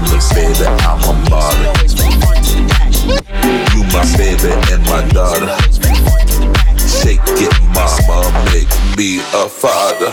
feel baby, I'm a baller. You my baby and my daughter. Shake it, mama, make me a father.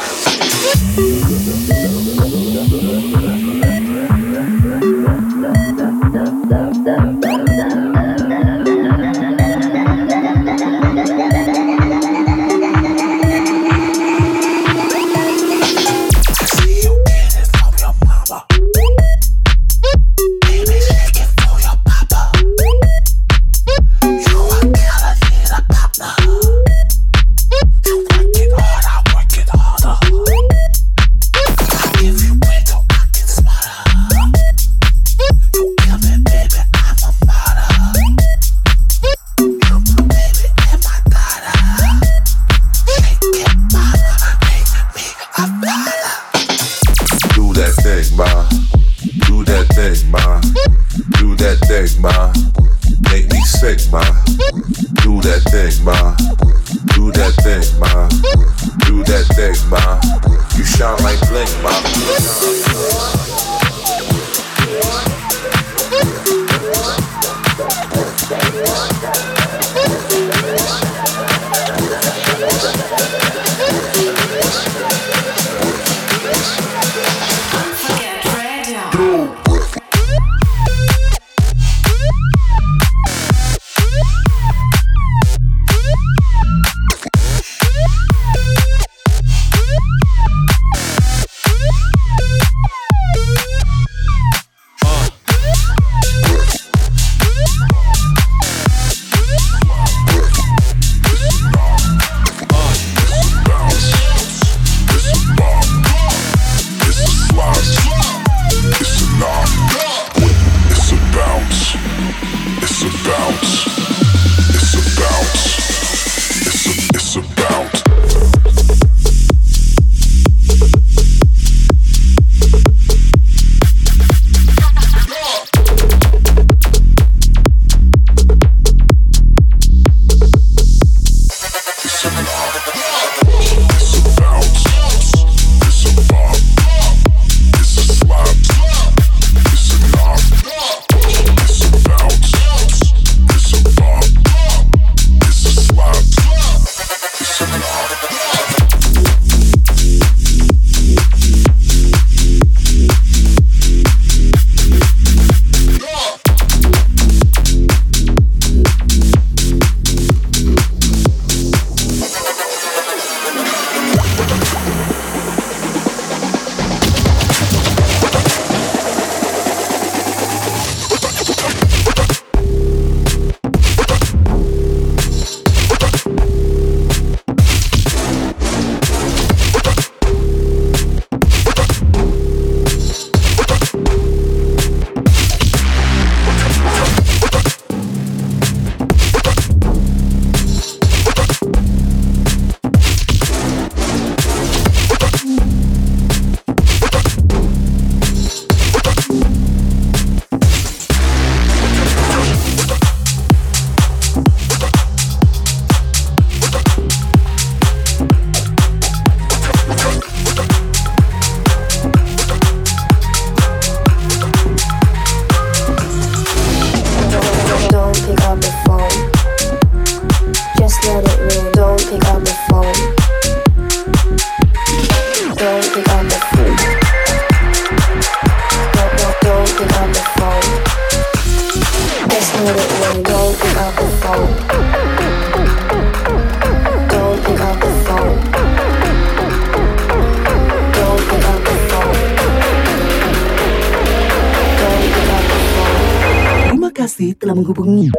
kasih telah menghubungi.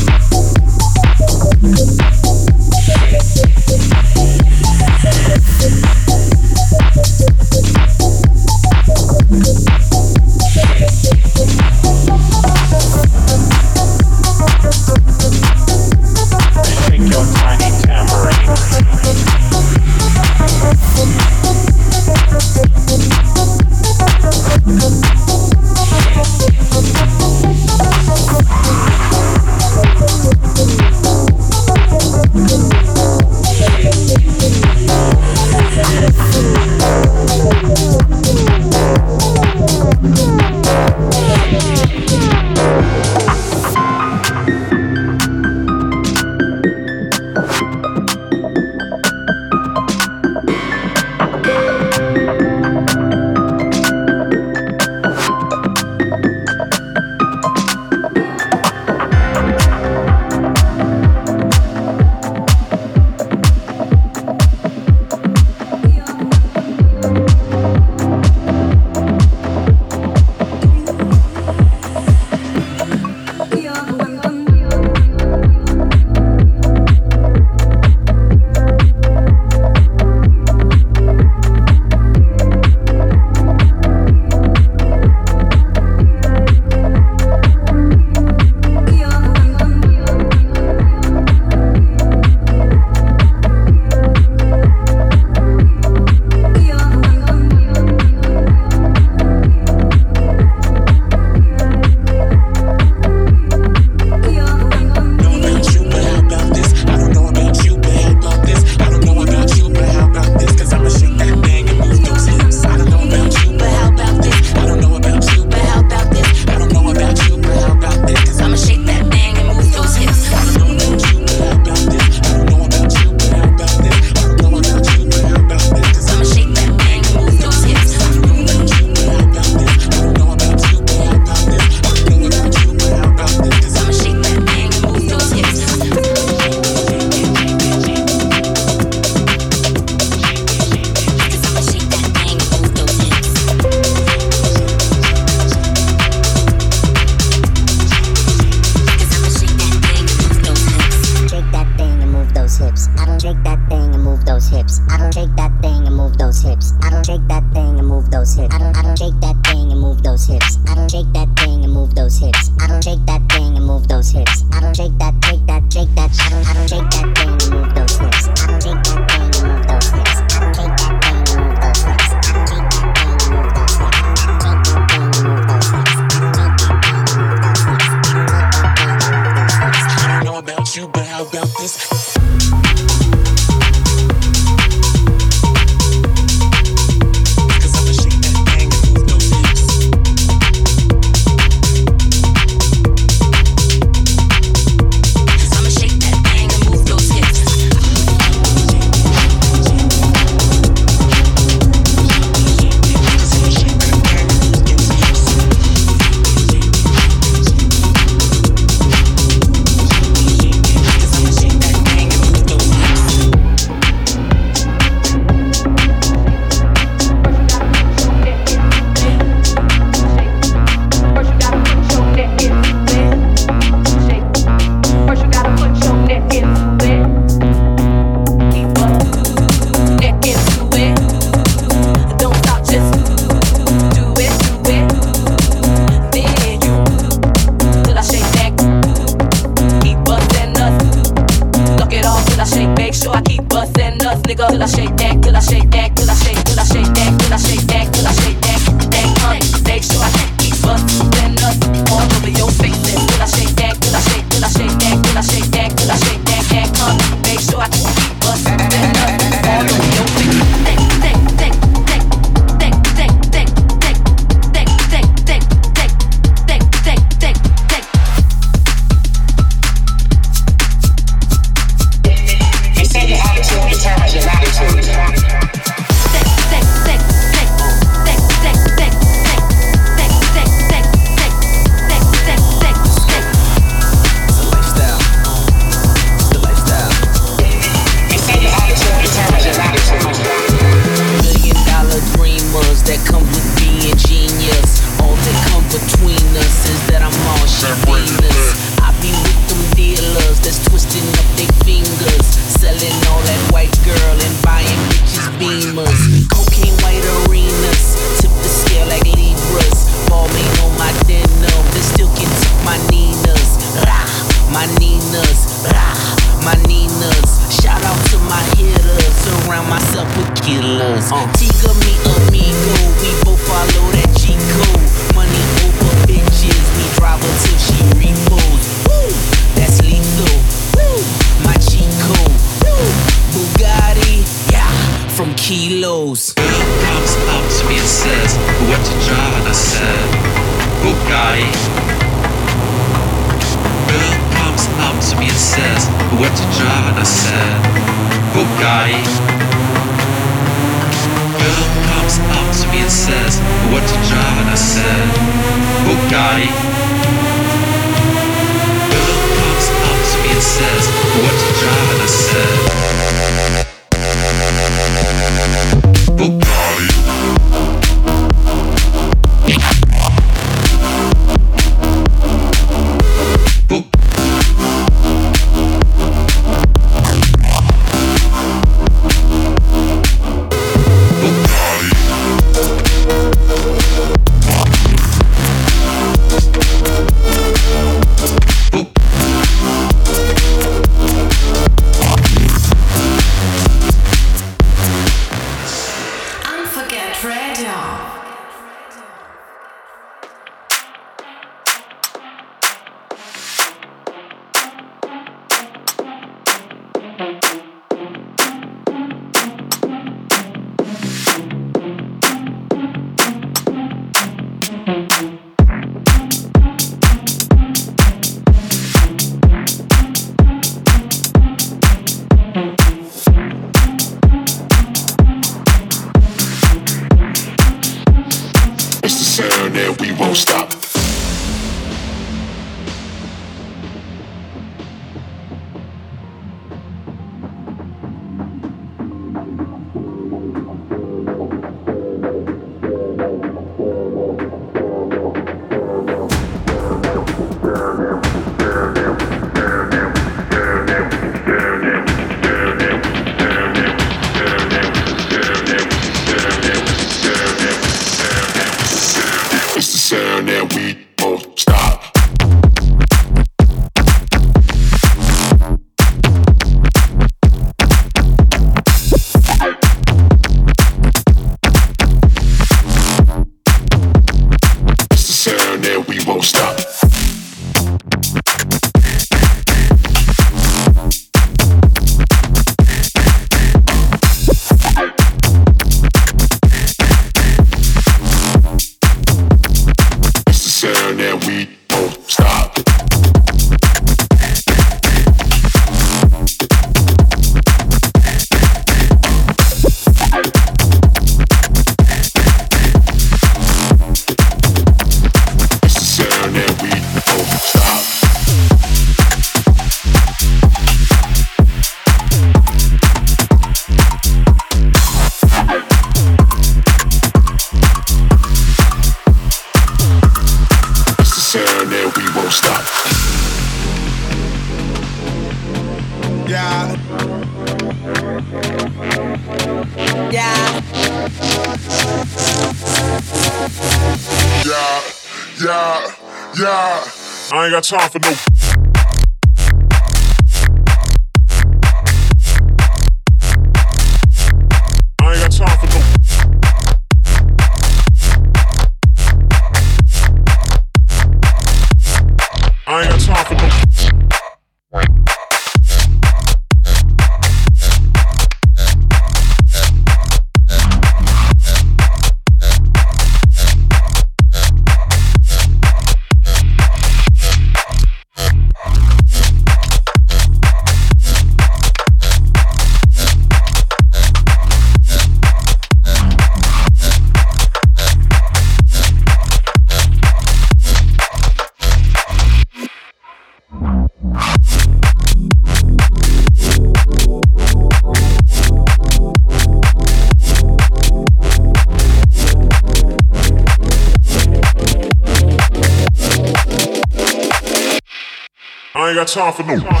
time for new.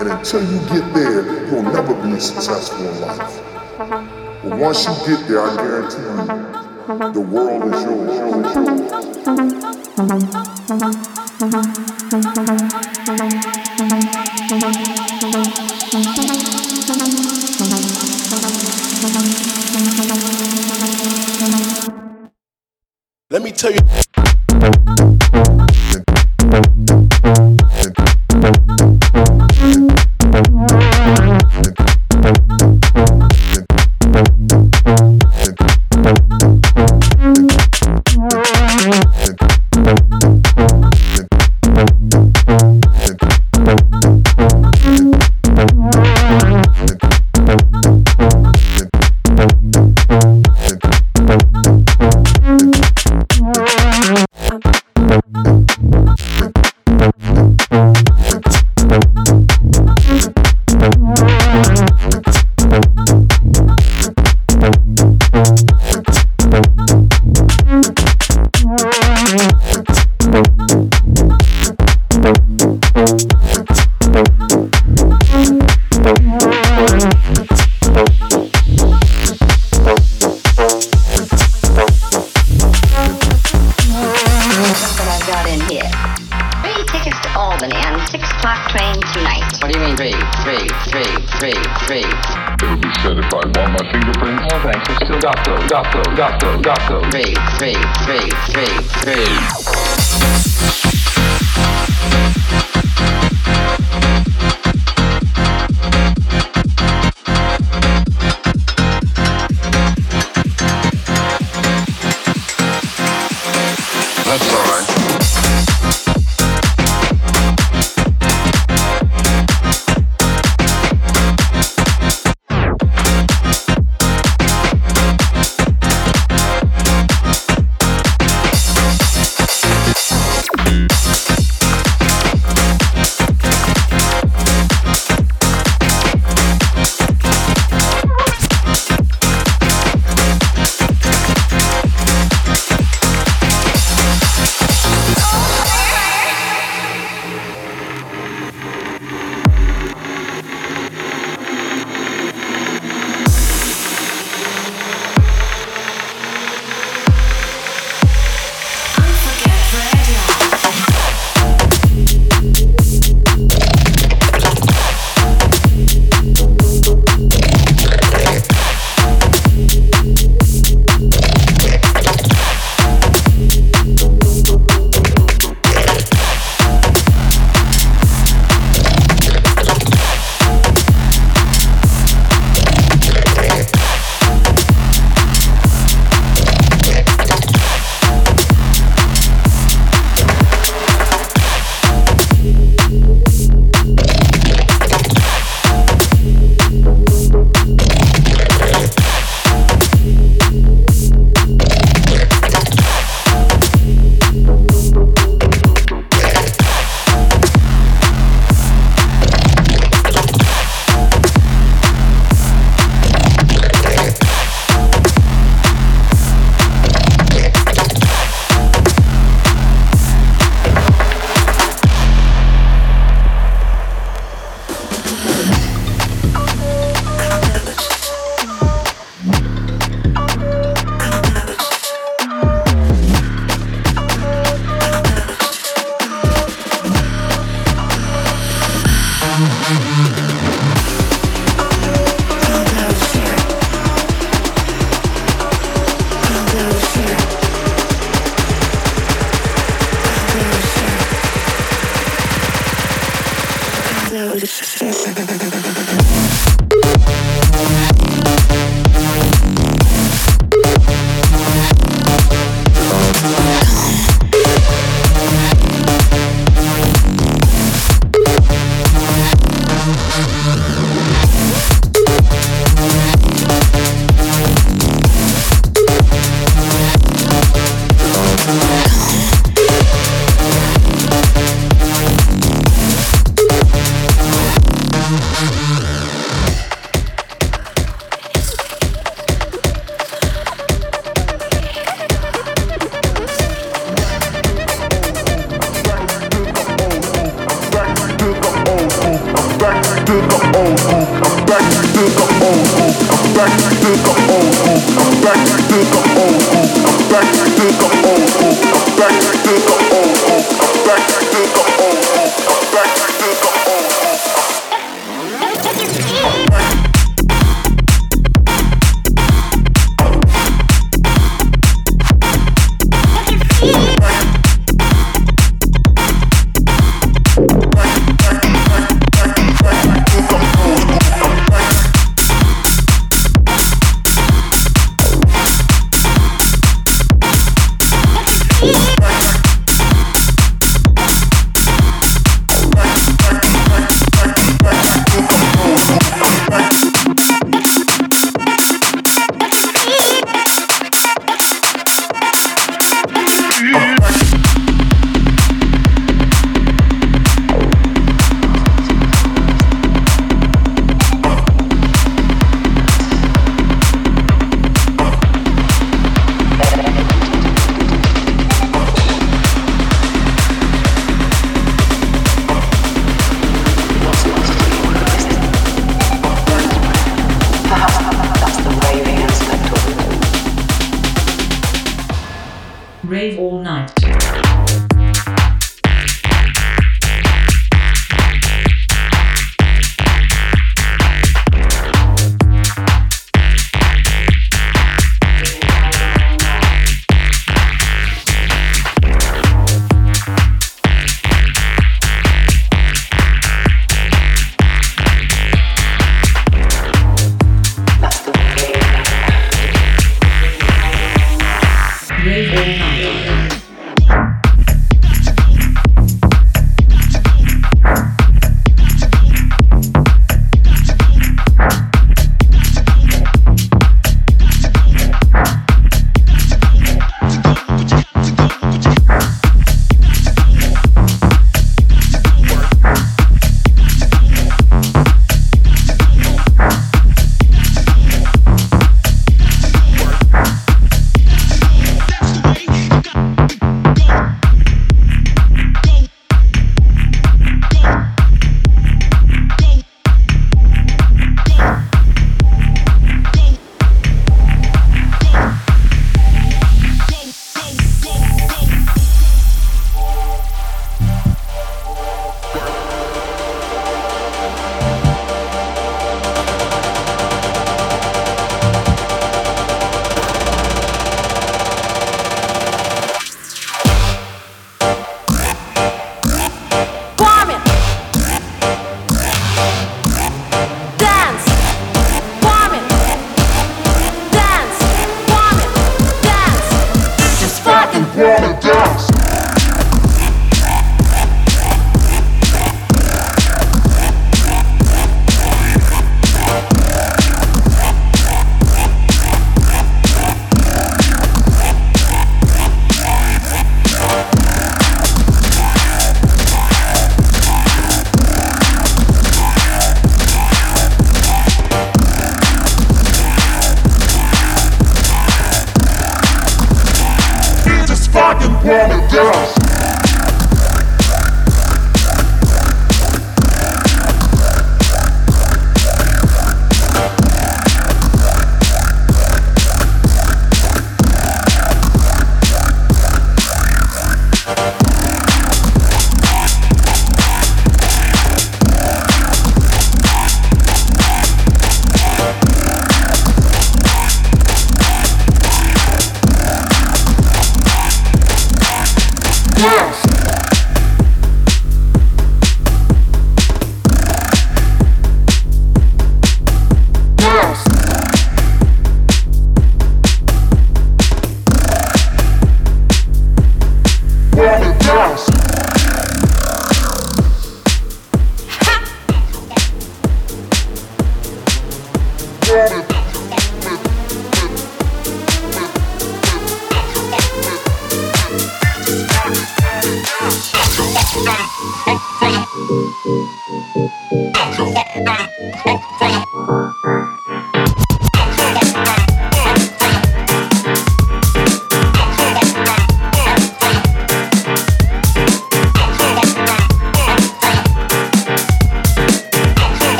And until you get there, you'll never be successful in life. But once you get there, I guarantee you, the world is yours, yours. Let me tell you. I still got those, got those, got those, got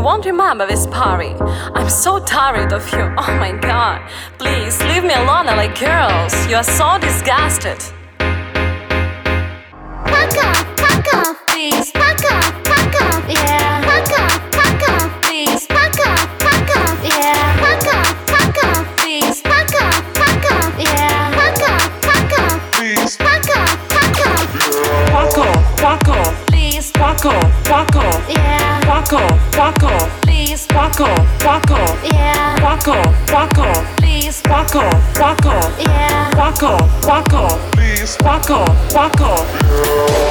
won't remember this party. I'm so tired of you. Oh my god. Please leave me alone I like girls. You are so disgusted. Fuck off, fuck off, please. Fuck off, fuck off, yeah. Fuck off, fuck off, please. Fuck off, fuck off, yeah. Fuck off, fuck off, please. Fuck off, fuck off, yeah. Fuck off, fuck off, please. Fuck off, fuck off. Fuck off, fuck off, walk off, walk off, yeah. Walk off, walk off, please. Walk off, walk off, yeah. Walk off, walk off, please. Walk off, walk off, yeah. Walk off, walk off, please. Walk off, walk off.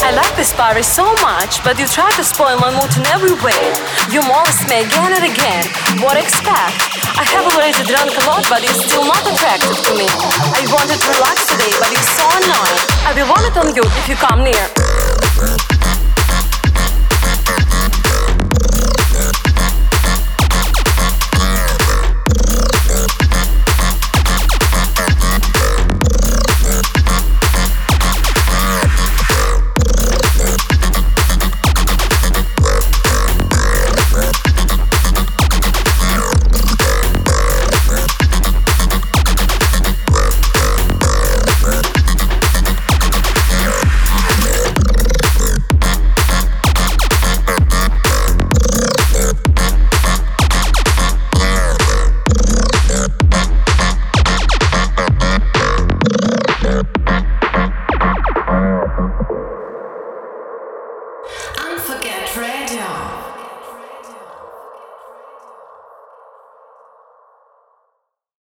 I like this party so much, but you try to spoil my mood in every way. You molest me again and again. What expect? I have already drunk a lot, but you're still not attractive to me. I wanted to relax today, but you're so annoying. I will vomit on you if you come near.